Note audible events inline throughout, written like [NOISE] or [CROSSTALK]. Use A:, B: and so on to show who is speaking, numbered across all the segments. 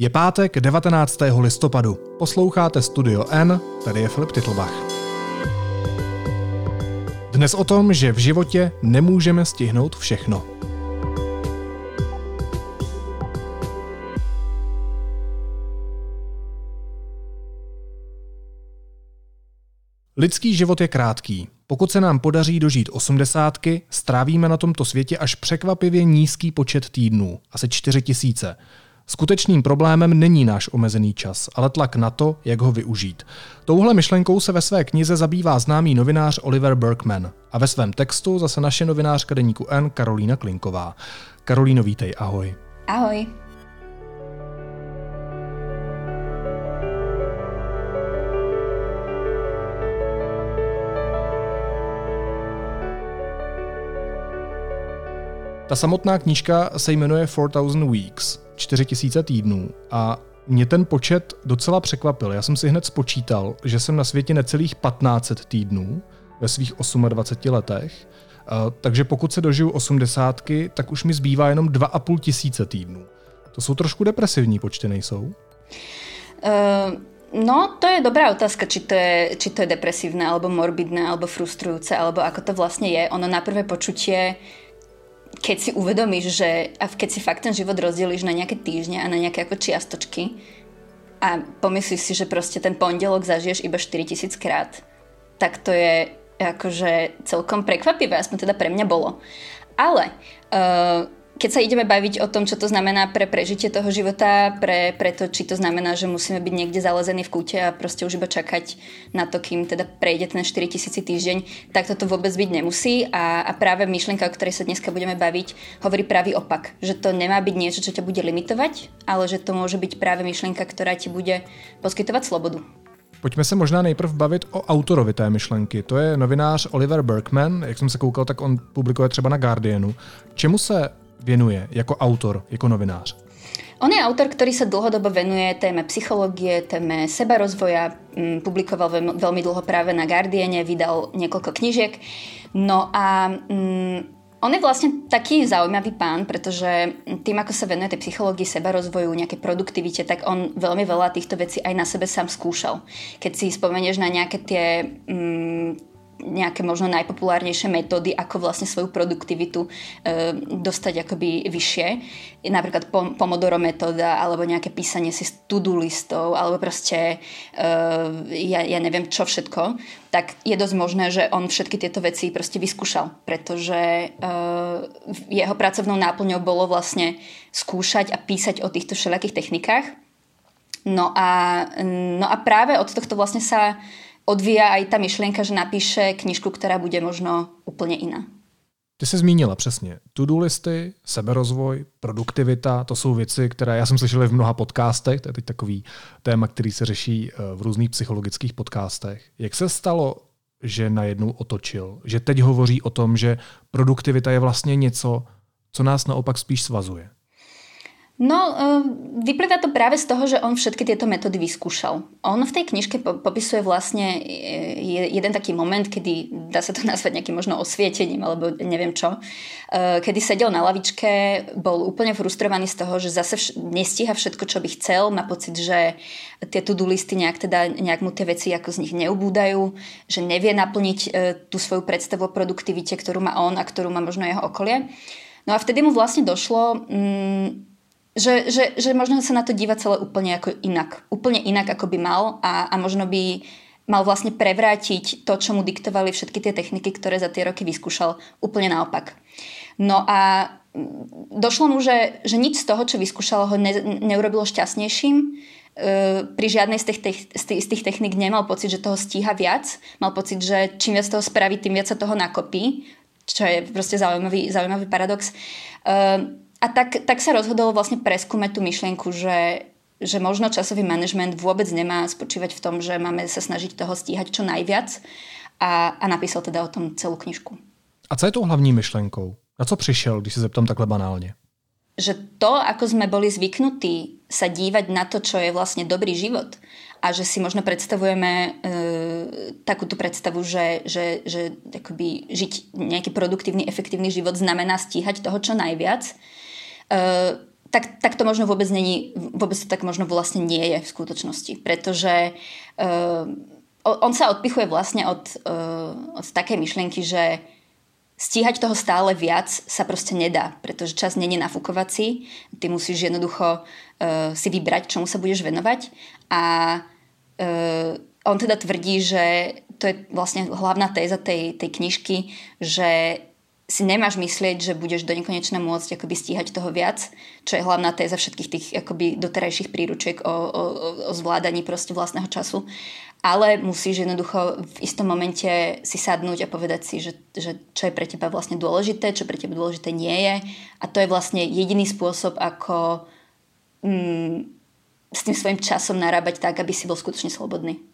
A: Je pátek 19. listopadu. Posloucháte Studio N, tady je Filip Titlbach. Dnes o tom, že v životě nemůžeme stihnout všechno. Lidský život je krátký. Pokud se nám podaří dožít osmdesátky, strávíme na tomto světě až překvapivě nízký počet týdnů, asi 4 tisíce. Skutečným problémem není náš omezený čas, ale tlak na to, jak ho využít. Touhle myšlenkou se ve své knize zabývá známý novinář Oliver Berkman a ve svém textu zase naše novinářka deníku N Karolína Klinková. Karolíno, vítej, ahoj.
B: Ahoj.
A: Ta samotná knížka se jmenuje 4000 Weeks, 4000 týdnů a mě ten počet docela překvapil. Já jsem si hned spočítal, že jsem na světě necelých 1500 týdnů ve svých 28 letech, takže pokud se dožiju osmdesátky, tak už mi zbývá jenom 2,5 tisíce týdnů. To jsou trošku depresivní počty, nejsou?
B: Uh... No, to je dobrá otázka, či to je, či to je depresívne, alebo morbidné, alebo frustrujúce, alebo ako to vlastne je. Ono na prvé počutie keď si uvedomíš, že a keď si fakt ten život rozdeliš na nejaké týždne a na nejaké ako čiastočky a pomyslíš si, že proste ten pondelok zažiješ iba 4000 krát, tak to je akože celkom prekvapivé, aspoň teda pre mňa bolo. Ale uh, keď sa ideme baviť o tom, čo to znamená pre prežitie toho života, pre, pre to, či to znamená, že musíme byť niekde zalezení v kúte a proste už iba čakať na to, kým teda prejde ten 4000 týždeň, tak toto vôbec byť nemusí a, a práve myšlienka, o ktorej sa dneska budeme baviť, hovorí pravý opak, že to nemá byť niečo, čo ťa bude limitovať, ale že to môže byť práve myšlienka, ktorá ti bude poskytovať slobodu.
A: Pojďme se možná nejprv bavit o autorovi té myšlenky. To je novinář Oliver Berkman, jak jsem se koukal, tak on publikuje třeba na Guardianu. Čemu se věnuje jako autor, jako novinář?
B: On je autor, ktorý sa dlhodobo venuje téme psychológie, téme sebarozvoja, mm, publikoval veľmi dlho práve na Guardiane, vydal niekoľko knižiek. No a mm, on je vlastne taký zaujímavý pán, pretože tým, ako sa venuje tej psychológii, sebarozvoju, nejaké produktivite, tak on veľmi veľa týchto vecí aj na sebe sám skúšal. Keď si spomenieš na nejaké tie mm, nejaké možno najpopulárnejšie metódy, ako vlastne svoju produktivitu e, dostať akoby vyššie. Napríklad Pomodoro metóda, alebo nejaké písanie si to-do listov, alebo proste e, ja, ja neviem čo všetko, tak je dosť možné, že on všetky tieto veci proste vyskúšal, pretože e, jeho pracovnou náplňou bolo vlastne skúšať a písať o týchto všelijakých technikách. No a, no a práve od tohto vlastne sa odvíja aj ta myšlienka, že napíše knižku, která bude možno úplně jiná.
A: Ty jsi zmínila přesně to-do listy, seberozvoj, produktivita, to jsou věci, které já jsem slyšel v mnoha podcastech, to je teď takový téma, který se řeší eh, v různých psychologických podcastech. Jak se stalo, že najednou otočil, že teď hovoří o tom, že produktivita je vlastně něco, co nás naopak spíš svazuje?
B: No, ehm, vyplýva to práve z toho, že on všetky tieto metódy vyskúšal. On v tej knižke popisuje vlastne e, jeden taký moment, kedy, dá sa to [LAUGHS] nazvať nejakým možno osvietením, alebo neviem čo, e, kedy sedel na lavičke, bol úplne frustrovaný z toho, že zase vš- nestíha všetko, čo by chcel, má pocit, že tie to-do listy nejak, teda, nejak mu tie veci ako z nich neubúdajú, že nevie naplniť tú svoju predstavu o produktivite, ktorú má on a ktorú má možno jeho okolie. No a vtedy mu vlastne došlo, mm, že, že, že možno sa na to díva celé úplne ako inak. Úplne inak, ako by mal a, a možno by mal vlastne prevrátiť to, čo mu diktovali všetky tie techniky, ktoré za tie roky vyskúšal, úplne naopak. No a došlo mu, že, že nič z toho, čo vyskúšal, ho ne, neurobilo šťastnejším. E, pri žiadnej z tých, z, tých, z tých technik nemal pocit, že toho stíha viac. Mal pocit, že čím viac toho spraví, tým viac sa toho nakopí. Čo je proste zaujímavý, zaujímavý paradox. E, a tak, tak sa rozhodol vlastne preskúmať tú myšlienku, že, že možno časový manažment vôbec nemá spočívať v tom, že máme sa snažiť toho stíhať čo najviac a, a napísal teda o tom celú knižku.
A: A co je tou hlavní myšlenkou? Na co přišel, když se zeptám takhle banálně?
B: Že to, ako sme boli zvyknutí sa dívať na to, čo je vlastne dobrý život a že si možno predstavujeme e, takúto predstavu, že, že, že akoby žiť nejaký produktívny, efektívny život znamená stíhať toho čo najviac, tak, tak to možno vôbec není, vôbec to tak možno vlastne nie je v skutočnosti, pretože uh, on sa odpichuje vlastne od, uh, od takej myšlienky, že stíhať toho stále viac sa proste nedá, pretože čas není nafúkovací, ty musíš jednoducho uh, si vybrať, čomu sa budeš venovať. A uh, on teda tvrdí, že to je vlastne hlavná téza tej, tej knižky, že si nemáš myslieť, že budeš do nekonečna môcť akoby stíhať toho viac, čo je hlavná téza všetkých tých akoby doterajších príručiek o, o, o zvládaní proste vlastného času. Ale musíš jednoducho v istom momente si sadnúť a povedať si, že, že čo je pre teba vlastne dôležité, čo pre teba dôležité nie je. A to je vlastne jediný spôsob, ako mm, s tým svojim časom narábať tak, aby si bol skutočne slobodný.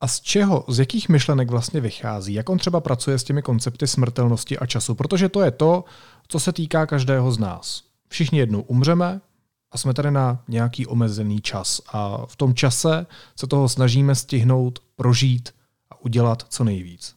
A: A z čeho, z jakých myšlenek vlastně vychází? Jak on třeba pracuje s těmi koncepty smrtelnosti a času? Protože to je to, co se týká každého z nás. Všichni jednou umřeme a jsme tady na nějaký omezený čas. A v tom čase se toho snažíme stihnout, prožít a udělat co nejvíc.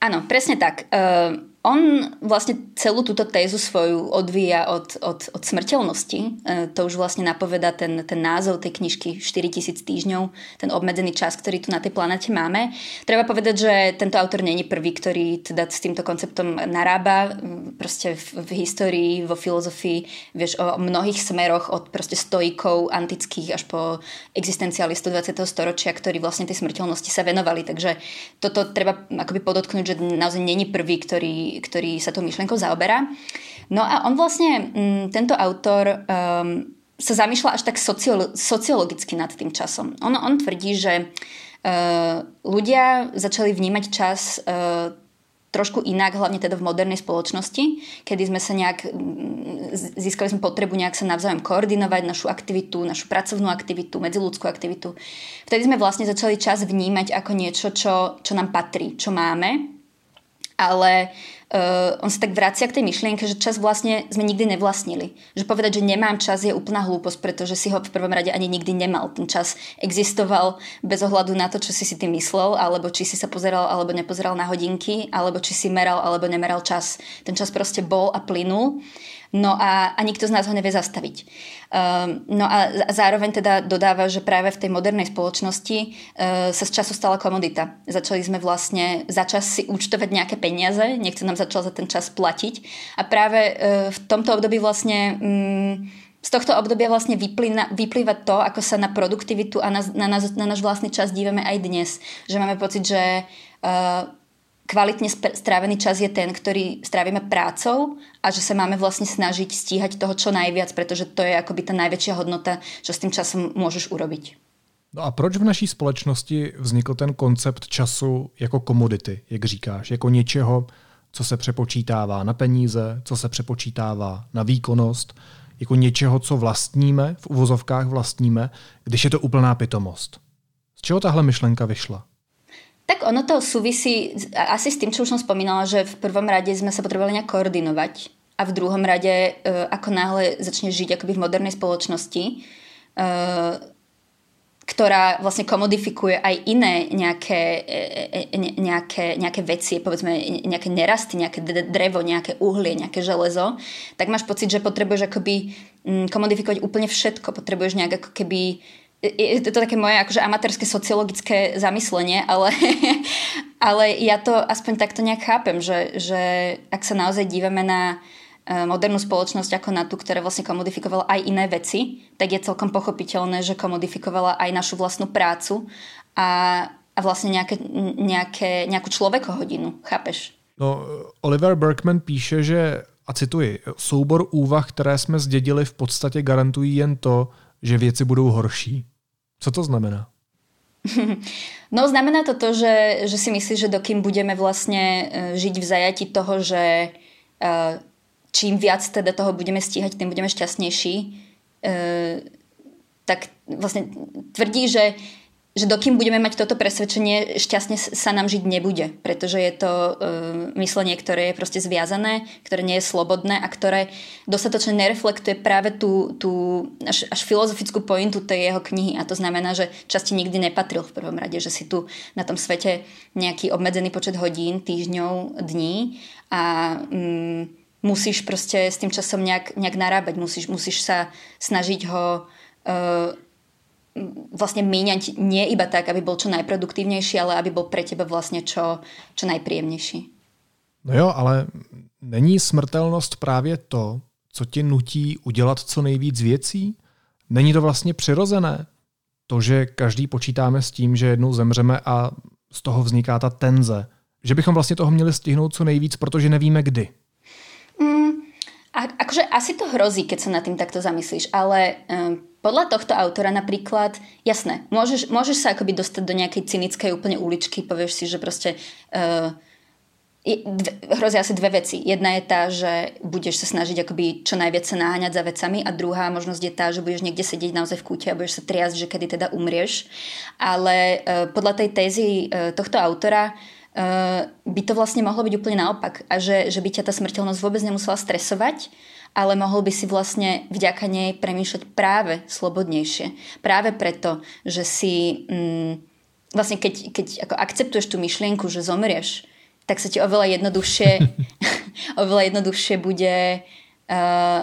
B: Ano, přesně tak. Uh on vlastne celú túto tézu svoju odvíja od, od, od smrteľnosti. E, to už vlastne napoveda ten, ten názov tej knižky 4000 týždňov, ten obmedzený čas, ktorý tu na tej planete máme. Treba povedať, že tento autor není prvý, ktorý teda s týmto konceptom narába. Proste v, v histórii, vo filozofii, vieš o mnohých smeroch od proste stoikov antických až po existencialistov 20. storočia, ktorí vlastne tej smrteľnosti sa venovali. Takže toto treba akoby podotknúť, že naozaj není prvý, ktorý ktorý sa tou myšlienkou zaoberá. No a on vlastne, m, mm, tento autor um, sa zamýšľa až tak sociolo- sociologicky nad tým časom. On, on tvrdí, že uh, ľudia začali vnímať čas uh, trošku inak, hlavne teda v modernej spoločnosti, kedy sme sa nejak, mm, získali sme potrebu nejak sa navzájom koordinovať našu aktivitu, našu pracovnú aktivitu, medziludskú aktivitu. Vtedy sme vlastne začali čas vnímať ako niečo, čo, čo nám patrí, čo máme, ale uh, on sa tak vracia k tej myšlienke, že čas vlastne sme nikdy nevlastnili. Že povedať, že nemám čas je úplná hlúposť, pretože si ho v prvom rade ani nikdy nemal. Ten čas existoval bez ohľadu na to, čo si si ty myslel, alebo či si sa pozeral alebo nepozeral na hodinky, alebo či si meral alebo nemeral čas. Ten čas proste bol a plynul. No a, a nikto z nás ho nevie zastaviť. Um, no a zároveň teda dodáva, že práve v tej modernej spoločnosti uh, sa z času stala komodita. Začali sme vlastne za čas si účtovať nejaké peniaze, niekto nám začal za ten čas platiť a práve uh, v tomto období vlastne um, z tohto obdobia vlastne vyplýva, vyplýva to, ako sa na produktivitu a na, na, na, na náš vlastný čas dívame aj dnes. Že máme pocit, že uh, kvalitne strávený čas je ten, ktorý strávime prácou a že sa máme vlastne snažiť stíhať toho čo najviac, pretože to je akoby ta najväčšia hodnota, čo s tým časom môžeš urobiť.
A: No a proč v naší společnosti vznikl ten koncept času jako komodity, jak říkáš, jako něčeho, co se přepočítává na peníze, co se přepočítává na výkonnost, jako něčeho, co vlastníme, v uvozovkách vlastníme, když je to úplná pitomost. Z čeho tahle myšlenka vyšla?
B: Tak ono to súvisí asi s tým, čo už som spomínala, že v prvom rade sme sa potrebovali nejak koordinovať a v druhom rade, e, ako náhle začne žiť akoby v modernej spoločnosti, e, ktorá vlastne komodifikuje aj iné nejaké, e, nejaké, nejaké veci, povedzme nejaké nerasty, nejaké drevo, nejaké uhlie, nejaké železo, tak máš pocit, že potrebuješ akoby mm, komodifikovať úplne všetko. Potrebuješ nejak ako keby je to také moje akože amatérske sociologické zamyslenie, ale, [LAUGHS] ale ja to aspoň takto nejak chápem, že, že ak sa naozaj dívame na e, modernú spoločnosť ako na tú, ktorá vlastne komodifikovala aj iné veci, tak je celkom pochopiteľné, že komodifikovala aj našu vlastnú prácu a, a vlastne nejaké, nejaké, nejakú človekohodinu, chápeš?
A: No, Oliver Berkman píše, že, a cituji, soubor úvah, které jsme zdědili, v podstatě garantují jen to, že věci budou horší. Co to znamená? [LAUGHS]
B: No znamená to to, že, že si myslíš, že dokým budeme vlastne e, žiť v zajati toho, že e, čím viac teda toho budeme stíhať, tým budeme šťastnejší, e, tak vlastne tvrdí, že že dokým budeme mať toto presvedčenie, šťastne sa nám žiť nebude, pretože je to uh, myslenie, ktoré je proste zviazané, ktoré nie je slobodné a ktoré dostatočne nereflektuje práve tú, tú až, až filozofickú pointu tej jeho knihy. A to znamená, že časti nikdy nepatril v prvom rade, že si tu na tom svete nejaký obmedzený počet hodín, týždňov, dní a um, musíš proste s tým časom nejak, nejak narábať, musíš, musíš sa snažiť ho uh, vlastne míňať nie iba tak, aby bol čo najproduktívnejší, ale aby bol pre teba vlastne čo, čo najpríjemnejší.
A: No jo, ale není smrtelnost právě to, co tě nutí udělat co nejvíc věcí? Není to vlastně přirozené? To, že každý počítáme s tím, že jednou zemřeme a z toho vzniká ta tenze. Že bychom vlastně toho měli stihnout co nejvíc, protože nevíme kdy.
B: Akože asi to hrozí, keď sa nad tým takto zamyslíš, ale um, podľa tohto autora napríklad, jasné, môžeš, môžeš sa akoby dostať do nejakej cynickej úplne uličky, povieš si, že proste uh, dve, hrozia asi dve veci. Jedna je tá, že budeš sa snažiť akoby čo najviac sa naháňať za vecami a druhá možnosť je tá, že budeš niekde sedieť naozaj v kúte a budeš sa triasť, že kedy teda umrieš. Ale uh, podľa tej tézy uh, tohto autora uh, by to vlastne mohlo byť úplne naopak a že, že by ťa tá smrteľnosť vôbec nemusela stresovať, ale mohol by si vlastne vďaka nej premýšľať práve slobodnejšie. Práve preto, že si... Um, vlastne keď, keď ako akceptuješ tú myšlienku, že zomrieš, tak sa ti oveľa jednoduchšie, [LAUGHS] oveľa jednoduchšie bude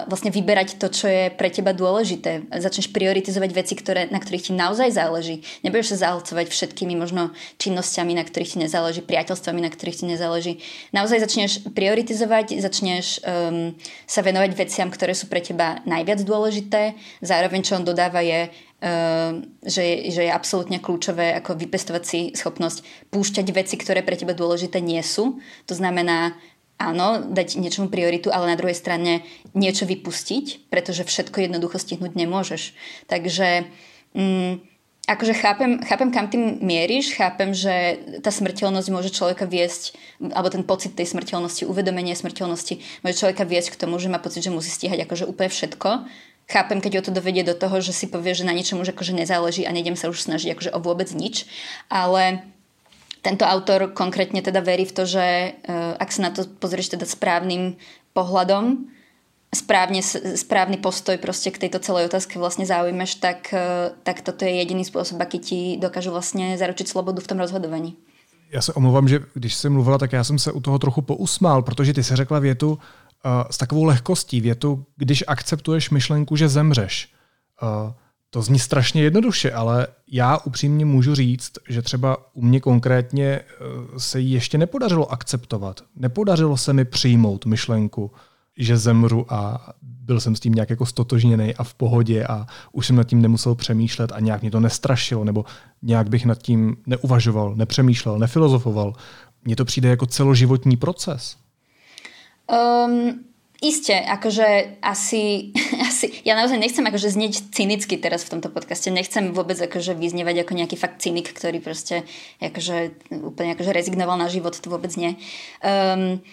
B: vlastne vyberať to, čo je pre teba dôležité. Začneš prioritizovať veci, ktoré, na ktorých ti naozaj záleží. Nebudeš sa zahlcovať všetkými možno činnosťami, na ktorých ti nezáleží, priateľstvami, na ktorých ti nezáleží. Naozaj začneš prioritizovať, začneš um, sa venovať veciam, ktoré sú pre teba najviac dôležité. Zároveň, čo on dodáva, je Ehm, že, že je absolútne kľúčové ako vypestovať si schopnosť púšťať veci, ktoré pre teba dôležité nie sú. To znamená, áno, dať niečomu prioritu, ale na druhej strane niečo vypustiť, pretože všetko jednoducho stihnúť nemôžeš. Takže mm, akože chápem, chápem, kam tým mieríš, chápem, že tá smrteľnosť môže človeka viesť, alebo ten pocit tej smrteľnosti, uvedomenie smrteľnosti môže človeka viesť k tomu, že má pocit, že musí stíhať akože úplne všetko chápem, keď ho to dovedie do toho, že si povie, že na niečom už akože nezáleží a nejdem sa už snažiť akože o vôbec nič, ale tento autor konkrétne teda verí v to, že uh, ak sa na to pozrieš teda správnym pohľadom, správne, správny postoj proste k tejto celej otázke vlastne zaujímaš, tak, uh, tak toto je jediný spôsob, aký ti dokážu vlastne zaručiť slobodu v tom rozhodovaní.
A: Já se omlouvám, že když jsi mluvila, tak já jsem se u toho trochu pousmál, protože ty se řekla větu, uh, s takovou lehkostí větu, když akceptuješ myšlenku, že zemřeš. Uh, to zní strašně jednoduše, ale já upřímně můžu říct, že třeba u mě konkrétně uh, se jí ještě nepodařilo akceptovat. Nepodařilo se mi přijmout myšlenku, že zemřu a byl jsem s tím nějak jako stotožněný a v pohodě a už jsem nad tím nemusel přemýšlet a nějak mě to nestrašilo nebo nějak bych nad tím neuvažoval, nepřemýšlel, nefilozofoval. Mně to přijde jako celoživotní proces.
B: Um, Isté, akože asi, asi, ja naozaj nechcem akože znieť cynicky teraz v tomto podcaste, nechcem vôbec akože vyznievať ako nejaký fakt cynik, ktorý proste akože úplne akože rezignoval na život, to vôbec nie. Um,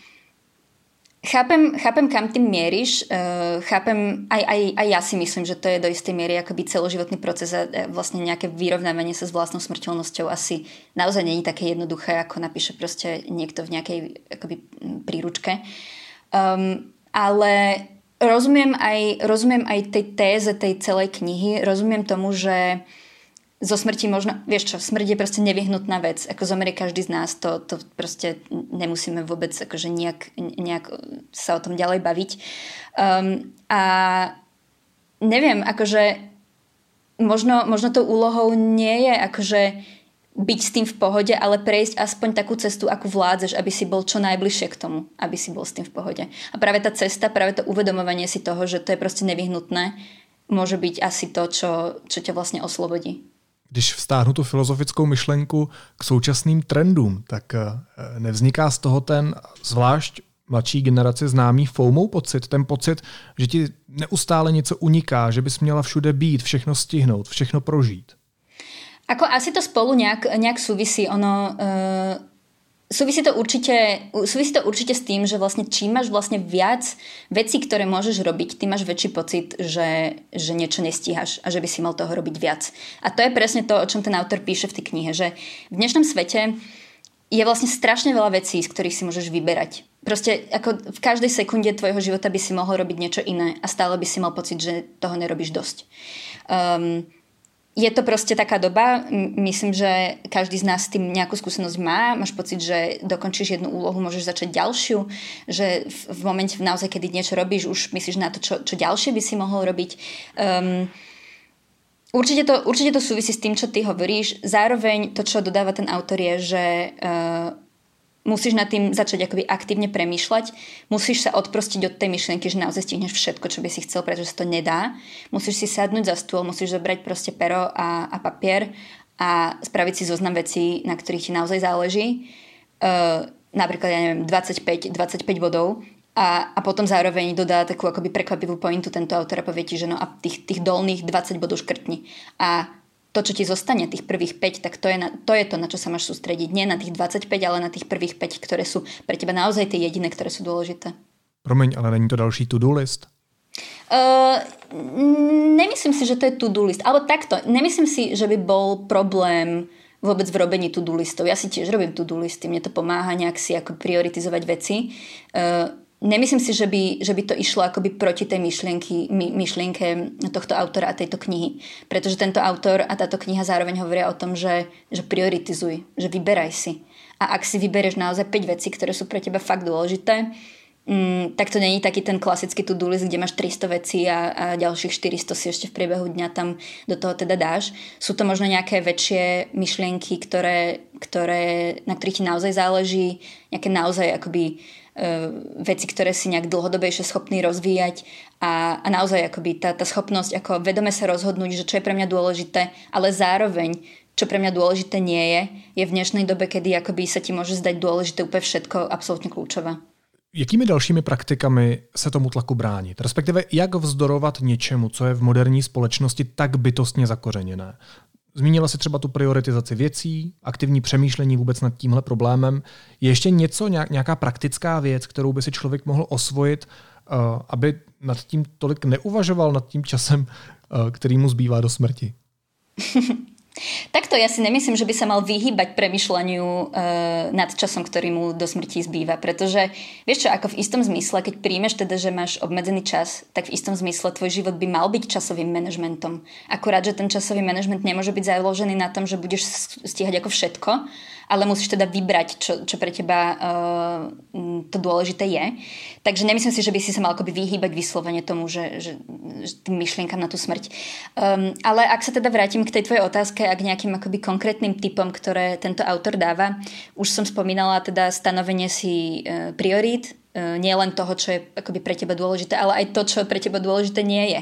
B: chápem, chápem, kam tým mieríš, uh, chápem, aj, aj, aj ja si myslím, že to je do istej miery akoby celoživotný proces a vlastne nejaké vyrovnávanie sa s vlastnou smrteľnosťou asi naozaj není také jednoduché, ako napíše proste niekto v nejakej akoby príručke. Um, ale rozumiem aj, rozumiem aj tej téze tej celej knihy, rozumiem tomu, že zo smrti možno, vieš čo, smrť je proste nevyhnutná vec. Ako zomerie každý z nás, to, to proste nemusíme vôbec akože nejak, nejak sa o tom ďalej baviť. Um, a neviem, akože možno, možno tou úlohou nie je akože byť s tým v pohode, ale prejsť aspoň takú cestu, akú vládzeš, aby si bol čo najbližšie k tomu, aby si bol s tým v pohode. A práve tá cesta, práve to uvedomovanie si toho, že to je proste nevyhnutné, môže byť asi to, čo, čo ťa vlastne oslobodí.
A: Když vstáhnu tu filozofickou myšlenku k současným trendům, tak eh, nevzniká z toho ten zvlášť mladší generaci známý FOMO pocit, ten pocit, že ti neustále něco uniká, že bys měla všude být, všechno stihnout, všechno prožít.
B: Ako asi to spolu nejak, nejak súvisí. Ono, uh, súvisí, to určite, súvisí to určite s tým, že vlastne čím máš vlastne viac vecí, ktoré môžeš robiť, ty máš väčší pocit, že, že niečo nestíhaš a že by si mal toho robiť viac. A to je presne to, o čom ten autor píše v tej knihe, že v dnešnom svete je vlastne strašne veľa vecí, z ktorých si môžeš vyberať. Proste ako v každej sekunde tvojho života by si mohol robiť niečo iné a stále by si mal pocit, že toho nerobíš dosť. Um, je to proste taká doba, myslím, že každý z nás s tým nejakú skúsenosť má, máš pocit, že dokončíš jednu úlohu, môžeš začať ďalšiu, že v, v momente naozaj, kedy niečo robíš, už myslíš na to, čo, čo ďalšie by si mohol robiť. Um, určite, to, určite to súvisí s tým, čo ty hovoríš. Zároveň to, čo dodáva ten autor je, že uh, musíš nad tým začať akoby aktívne premýšľať, musíš sa odprostiť od tej myšlienky, že naozaj stihneš všetko, čo by si chcel, pretože sa to nedá. Musíš si sadnúť za stôl, musíš zobrať proste pero a, a papier a spraviť si zoznam vecí, na ktorých ti naozaj záleží. Uh, napríklad, ja neviem, 25, 25 bodov a, a potom zároveň dodá takú akoby prekvapivú pointu tento autor a povie ti, že no a tých, tých dolných 20 bodov škrtni. A to, čo ti zostane, tých prvých 5, tak to je, na, to je to, na čo sa máš sústrediť. Nie na tých 25, ale na tých prvých 5, ktoré sú pre teba naozaj tie jediné, ktoré sú dôležité.
A: Promiň, ale není to další to-do list?
B: Uh, nemyslím si, že to je to-do list. Alebo takto, nemyslím si, že by bol problém vôbec v robení to-do listov. Ja si tiež robím to-do listy, mne to pomáha nejak si ako prioritizovať veci. Uh, Nemyslím si, že by, že by to išlo akoby proti tej myšlienky, my, myšlienke tohto autora a tejto knihy. Pretože tento autor a táto kniha zároveň hovoria o tom, že, že prioritizuj, že vyberaj si. A ak si vyberieš naozaj 5 vecí, ktoré sú pre teba fakt dôležité, mm, tak to není taký ten klasický to-do list, kde máš 300 vecí a, a ďalších 400 si ešte v priebehu dňa tam do toho teda dáš. Sú to možno nejaké väčšie myšlienky, ktoré, ktoré, na ktorých ti naozaj záleží, nejaké naozaj akoby E, veci, ktoré si nejak dlhodobejšie schopný rozvíjať a, a naozaj akoby tá, tá schopnosť ako vedome sa rozhodnúť, že čo je pre mňa dôležité, ale zároveň čo pre mňa dôležité nie je, je v dnešnej dobe, kedy akoby sa ti môže zdať dôležité úplne všetko absolútne kľúčové.
A: Jakými dalšími praktikami se tomu tlaku bránit? Respektive jak vzdorovat něčemu, co je v moderní společnosti tak bytostně zakořeněné? Zmínila si třeba tu prioritizaci věcí, aktivní přemýšlení vůbec nad tímhle problémem. Je ještě něco, nějaká praktická věc, kterou by si člověk mohl osvojit, eh, aby nad tím tolik neuvažoval, nad tím časem, eh, který mu zbývá do smrti? [LAUGHS]
B: Takto ja si nemyslím, že by sa mal vyhýbať premyšľaniu e, nad časom, ktorý mu do smrti zbýva. Pretože vieš čo, ako v istom zmysle, keď príjmeš teda, že máš obmedzený čas, tak v istom zmysle tvoj život by mal byť časovým manažmentom. Akurát, že ten časový manažment nemôže byť založený na tom, že budeš stíhať ako všetko, ale musíš teda vybrať, čo, čo pre teba uh, to dôležité je. Takže nemyslím si, že by si sa mal akoby vyhýbať vyslovene tomu, že, že, že tým myšlienkam na tú smrť. Um, ale ak sa teda vrátim k tej tvojej otázke a k nejakým akoby konkrétnym typom, ktoré tento autor dáva, už som spomínala teda stanovenie si uh, priorít, uh, nie len toho, čo je akoby pre teba dôležité, ale aj to, čo pre teba dôležité nie je.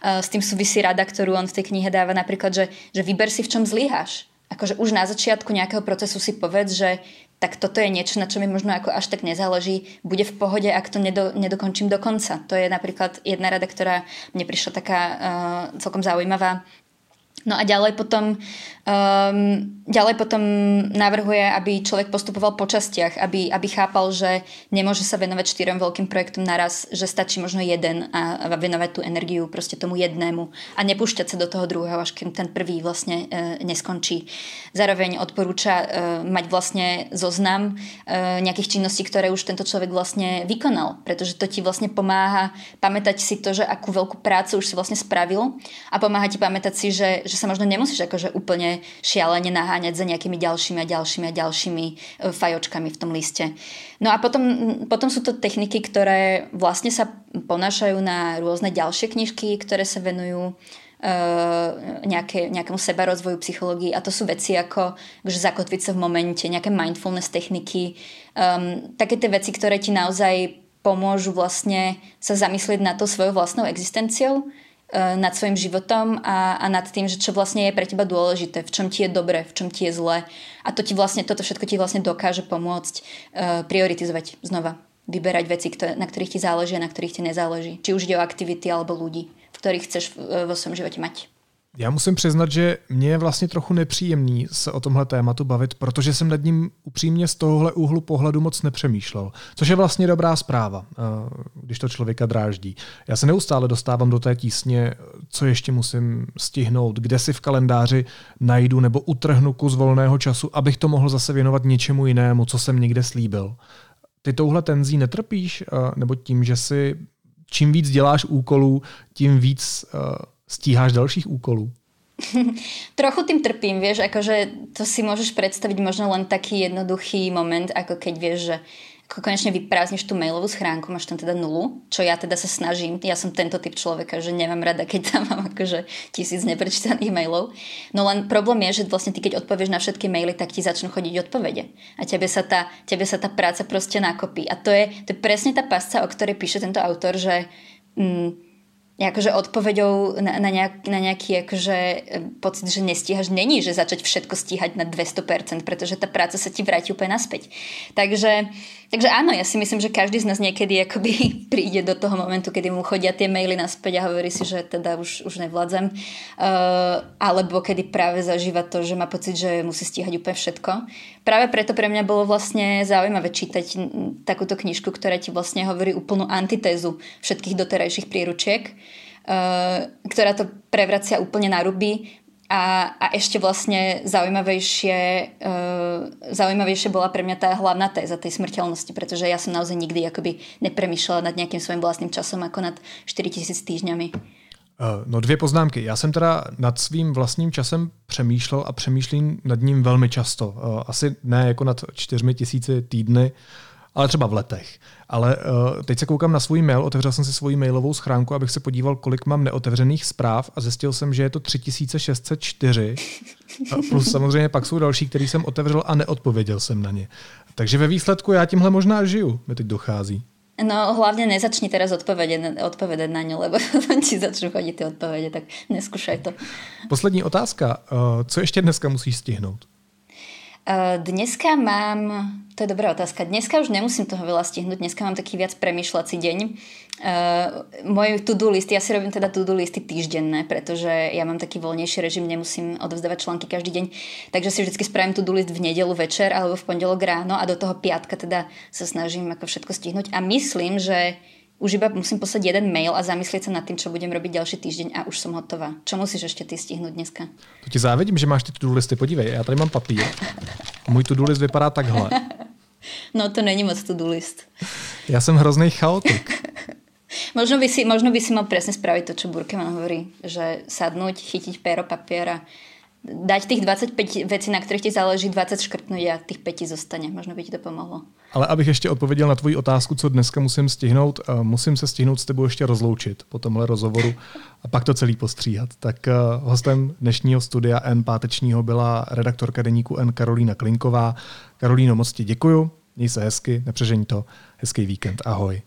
B: S tým súvisí rada, ktorú on v tej knihe dáva napríklad, že, že vyber si, v čom zlyháš akože už na začiatku nejakého procesu si povedz, že tak toto je niečo, na čo mi možno ako až tak nezáleží, bude v pohode, ak to nedo, nedokončím do konca. To je napríklad jedna rada, ktorá mne prišla taká uh, celkom zaujímavá No a ďalej potom, um, ďalej potom navrhuje, aby človek postupoval po častiach, aby, aby chápal, že nemôže sa venovať štyrom veľkým projektom naraz, že stačí možno jeden a, a venovať tú energiu proste tomu jednému a nepúšťať sa do toho druhého, až kým ten prvý vlastne e, neskončí. Zároveň odporúča e, mať vlastne zoznam e, nejakých činností, ktoré už tento človek vlastne vykonal, pretože to ti vlastne pomáha pamätať si to, že akú veľkú prácu už si vlastne spravil a pomáha ti pamätať si, že, že sa možno nemusíš akože úplne šialene naháňať za nejakými ďalšími a ďalšími a ďalšími e, fajočkami v tom liste. No a potom, potom sú to techniky, ktoré vlastne sa ponášajú na rôzne ďalšie knižky, ktoré sa venujú Uh, nejaké, nejakému sebarozvoju psychológii. A to sú veci ako že zakotviť sa v momente, nejaké mindfulness techniky, um, také tie veci, ktoré ti naozaj pomôžu vlastne sa zamyslieť na to svojou vlastnou existenciou. E, nad svojim životom a, a nad tým, že čo vlastne je pre teba dôležité, v čom ti je dobre, v čom ti je zle. A to ti vlastne, toto všetko ti vlastne dokáže pomôcť uh, prioritizovať znova. Vyberať veci, ktoré, na ktorých ti záleží a na ktorých ti nezáleží. Či už ide o aktivity alebo ľudí, v ktorých chceš vo svojom živote mať.
A: Já musím přiznat, že mě je vlastně trochu nepříjemný se o tomhle tématu bavit, protože jsem nad ním upřímně z tohohle úhlu pohledu moc nepřemýšlel. Což je vlastně dobrá zpráva, eh, když to člověka dráždí. Já se neustále dostávám do té tísně, co ještě musím stihnout, kde si v kalendáři najdu nebo utrhnu kus volného času, abych to mohl zase věnovat něčemu jinému, co jsem někde slíbil. Ty touhle tenzí netrpíš, eh, nebo tím, že si čím víc děláš úkolů, tím víc eh, stíháš dalších úkolů? [LAUGHS]
B: Trochu tým trpím, vieš, akože to si môžeš predstaviť možno len taký jednoduchý moment, ako keď vieš, že ako konečne vyprázdniš tú mailovú schránku, máš tam teda nulu, čo ja teda sa snažím. Ja som tento typ človeka, že nemám rada, keď tam mám akože tisíc neprečítaných mailov. No len problém je, že vlastne ty keď odpovieš na všetky maily, tak ti začnú chodiť odpovede. A tebe sa tá, tebe sa tá práca proste nakopí. A to je, to je presne tá pasca, o ktorej píše tento autor, že... Mm, akože odpoveďou na, na, nejak, na nejaký akože pocit, že nestíhaš, není, že začať všetko stíhať na 200%, pretože tá práca sa ti vráti úplne naspäť. Takže, takže áno, ja si myslím, že každý z nás niekedy akoby [LAUGHS] príde do toho momentu, kedy mu chodia tie maily naspäť a hovorí si, že teda už, už nevládzem. Uh, alebo kedy práve zažíva to, že má pocit, že musí stíhať úplne všetko. Práve preto pre mňa bolo vlastne zaujímavé čítať takúto knižku, ktorá ti vlastne hovorí úplnú antitézu všetkých doterajších príručiek Eh, ktorá to prevracia úplne na ruby a, a ešte vlastne zaujímavejšie, uh, zaujímavejšie bola pre mňa tá hlavná téza tej smrteľnosti, pretože ja som naozaj nikdy akoby nepremýšľala nad nejakým svojím vlastným časom ako nad 4000 týždňami.
A: Eh, no dvě poznámky. Já jsem teda nad svým vlastním časem přemýšlel a přemýšlím nad ním velmi často. Asi ne jako nad čtyřmi tisíci týdny, ale třeba v letech. Ale uh, teď se koukám na svůj mail, otevřel jsem si svoji mailovou schránku, abych se podíval, kolik mám neotevřených zpráv a zjistil jsem, že je to 3604. Plus samozřejmě pak jsou další, který jsem otevřel a neodpověděl jsem na ně. Takže ve výsledku já tímhle možná žiju, mi teď dochází.
B: No hlavne nezačni teraz odpovedať, odpovedať na ňu, lebo [LAUGHS] ti začnú chodiť tie odpovede, tak neskúšaj to.
A: Poslední otázka. Eh, co ještě dneska musíš stihnout?
B: Dneska mám, to je dobrá otázka, dneska už nemusím toho veľa stihnúť, dneska mám taký viac premyšľací deň. Uh, môj to-do list, ja si robím teda to-do listy týždenné, pretože ja mám taký voľnejší režim, nemusím odovzdávať články každý deň, takže si vždy spravím to-do list v nedelu večer alebo v pondelok ráno a do toho piatka teda sa snažím ako všetko stihnúť a myslím, že už iba musím poslať jeden mail a zamyslieť sa nad tým, čo budem robiť ďalší týždeň a už som hotová. Čo musíš ešte ty stihnúť dneska?
A: To ti závidím, že máš ty to-do listy. Podívej, já tady mám papír. Můj to-do list vypadá takhle. [LAUGHS]
B: No to není moc to-do list.
A: Já jsem hrozný chaotik. [LAUGHS]
B: možno, by si, možno by si mal presne spraviť to, čo Burkeman hovorí, že sadnúť, chytiť péro, papier a dať tých 25 vecí, na ktorých ti záleží, 20 škrtnúť a tých 5 zostane. Možno by ti to pomohlo.
A: Ale abych ještě odpověděl na tvoji otázku, co dneska musím stihnout, eh, musím se stihnout s tebou ještě rozloučit po tomhle rozhovoru a pak to celý postříhat. Tak eh, hostem dnešního studia N pátečního byla redaktorka deníku N Karolína Klinková. Karolíno, moc ti děkuju, měj se hezky, nepřežeň to, hezký víkend, ahoj.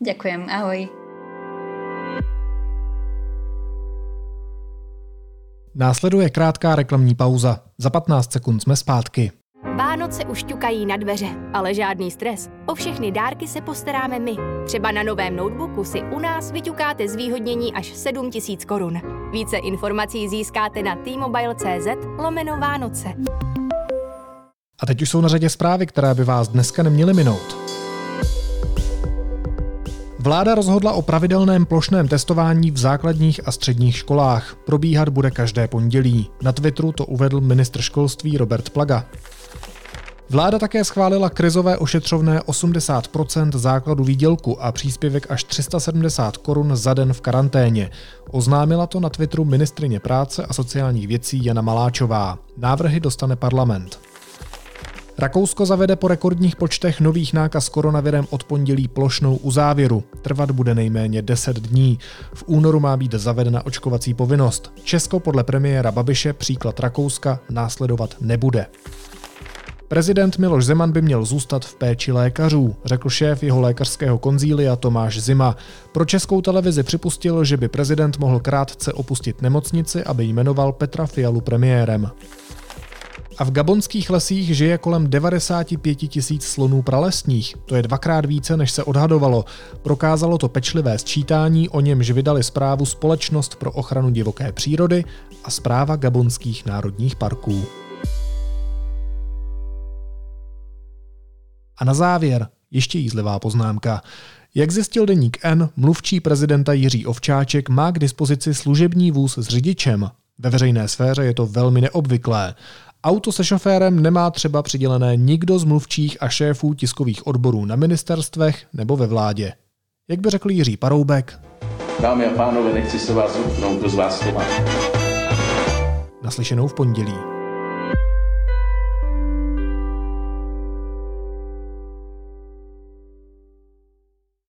B: Ďakujem, ahoj.
A: Následuje krátká reklamní pauza. Za 15 sekund jsme zpátky.
C: Vánoce už ťukají na dveře, ale žádný stres. O všechny dárky se postaráme my. Třeba na novém notebooku si u nás vyťukáte zvýhodnění až 7000 korun. Více informací získáte na t-mobile.cz lomeno Vánoce.
A: A teď už jsou na řadě zprávy, které by vás dneska neměly minout. Vláda rozhodla o pravidelném plošném testování v základních a středních školách. Probíhat bude každé pondělí. Na Twitteru to uvedl ministr školství Robert Plaga. Vláda také schválila krizové ošetřovné 80% základu výdělku a příspěvek až 370 korun za den v karanténě. Oznámila to na Twitteru ministrině práce a sociálních věcí Jana Maláčová. Návrhy dostane parlament. Rakousko zavede po rekordních počtech nových nákaz koronavirem od pondělí plošnou uzávěru. Trvat bude nejméně 10 dní. V únoru má být zavedena očkovací povinnost. Česko podle premiéra Babiše příklad Rakouska následovat nebude. Prezident Miloš Zeman by měl zůstat v péči lékařů, řekl šéf jeho lékařského konzília Tomáš Zima. Pro českou televizi připustil, že by prezident mohl krátce opustit nemocnici, aby jmenoval Petra Fialu premiérem. A v gabonských lesích žije kolem 95 tisíc slonů pralesních. To je dvakrát více, než se odhadovalo. Prokázalo to pečlivé sčítání, o němž vydali zprávu Společnost pro ochranu divoké přírody a zpráva gabonských národních parků. A na závěr ještě jízlivá poznámka. Jak zjistil deník N, mluvčí prezidenta Jiří Ovčáček má k dispozici služební vůz s řidičem. Ve veřejné sféře je to velmi neobvyklé. Auto se šoférem nemá třeba přidělené nikdo z mluvčích a šéfů tiskových odborů na ministerstvech nebo ve vládě. Jak by řekl Jiří Paroubek?
D: Dámy a pánové, nechci se vás utnout, kdo z vás to má.
A: Naslyšenou v pondělí.